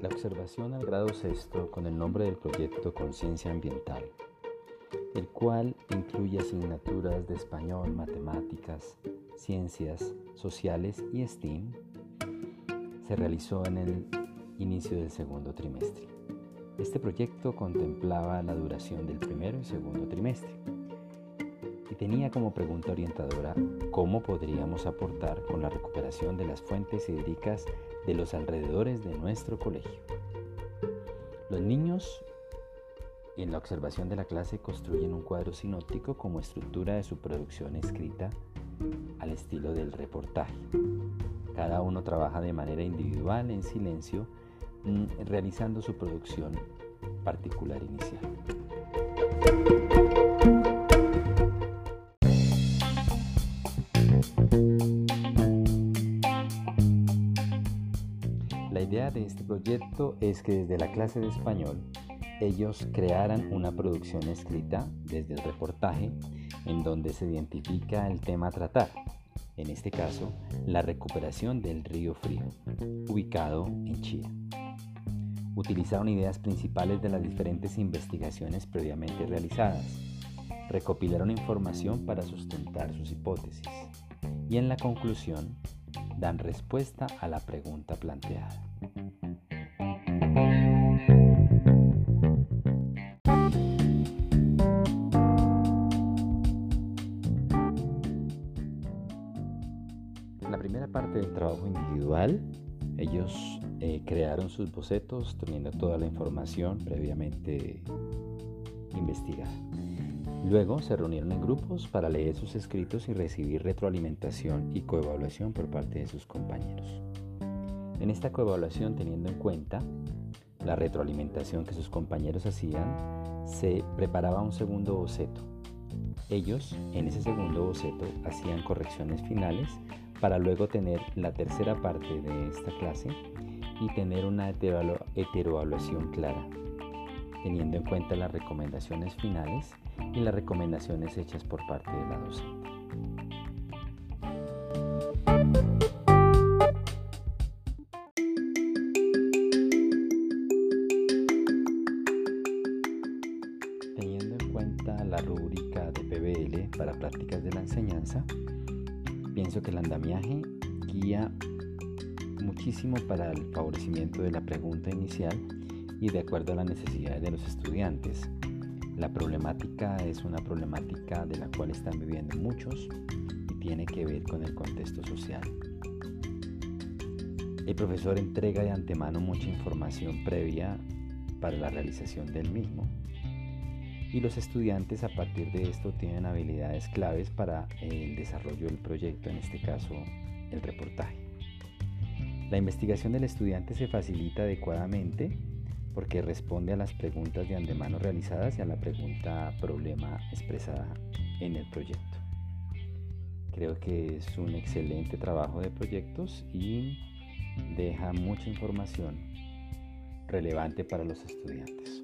La observación al grado sexto con el nombre del proyecto Conciencia Ambiental, el cual incluye asignaturas de español, matemáticas, ciencias sociales y STEAM, se realizó en el inicio del segundo trimestre. Este proyecto contemplaba la duración del primero y segundo trimestre y tenía como pregunta orientadora cómo podríamos aportar con la recuperación de las fuentes hídricas de los alrededores de nuestro colegio. Los niños en la observación de la clase construyen un cuadro sinóptico como estructura de su producción escrita al estilo del reportaje. Cada uno trabaja de manera individual, en silencio, mm, realizando su producción particular inicial. Idea de este proyecto es que desde la clase de español ellos crearan una producción escrita desde el reportaje en donde se identifica el tema a tratar, en este caso la recuperación del río Frío, ubicado en Chía. Utilizaron ideas principales de las diferentes investigaciones previamente realizadas, recopilaron información para sustentar sus hipótesis y en la conclusión dan respuesta a la pregunta planteada. La primera parte del trabajo individual, ellos eh, crearon sus bocetos teniendo toda la información previamente investigada. Luego se reunieron en grupos para leer sus escritos y recibir retroalimentación y coevaluación por parte de sus compañeros. En esta coevaluación, teniendo en cuenta la retroalimentación que sus compañeros hacían, se preparaba un segundo boceto. Ellos, en ese segundo boceto, hacían correcciones finales para luego tener la tercera parte de esta clase y tener una heteroevaluación clara, teniendo en cuenta las recomendaciones finales y las recomendaciones hechas por parte de la docente. Teniendo en cuenta la rúbrica de PBL para prácticas de la enseñanza, pienso que el andamiaje guía muchísimo para el favorecimiento de la pregunta inicial y de acuerdo a las necesidades de los estudiantes. La problemática es una problemática de la cual están viviendo muchos y tiene que ver con el contexto social. El profesor entrega de antemano mucha información previa para la realización del mismo y los estudiantes a partir de esto tienen habilidades claves para el desarrollo del proyecto, en este caso el reportaje. La investigación del estudiante se facilita adecuadamente porque responde a las preguntas de antemano realizadas y a la pregunta problema expresada en el proyecto. Creo que es un excelente trabajo de proyectos y deja mucha información relevante para los estudiantes.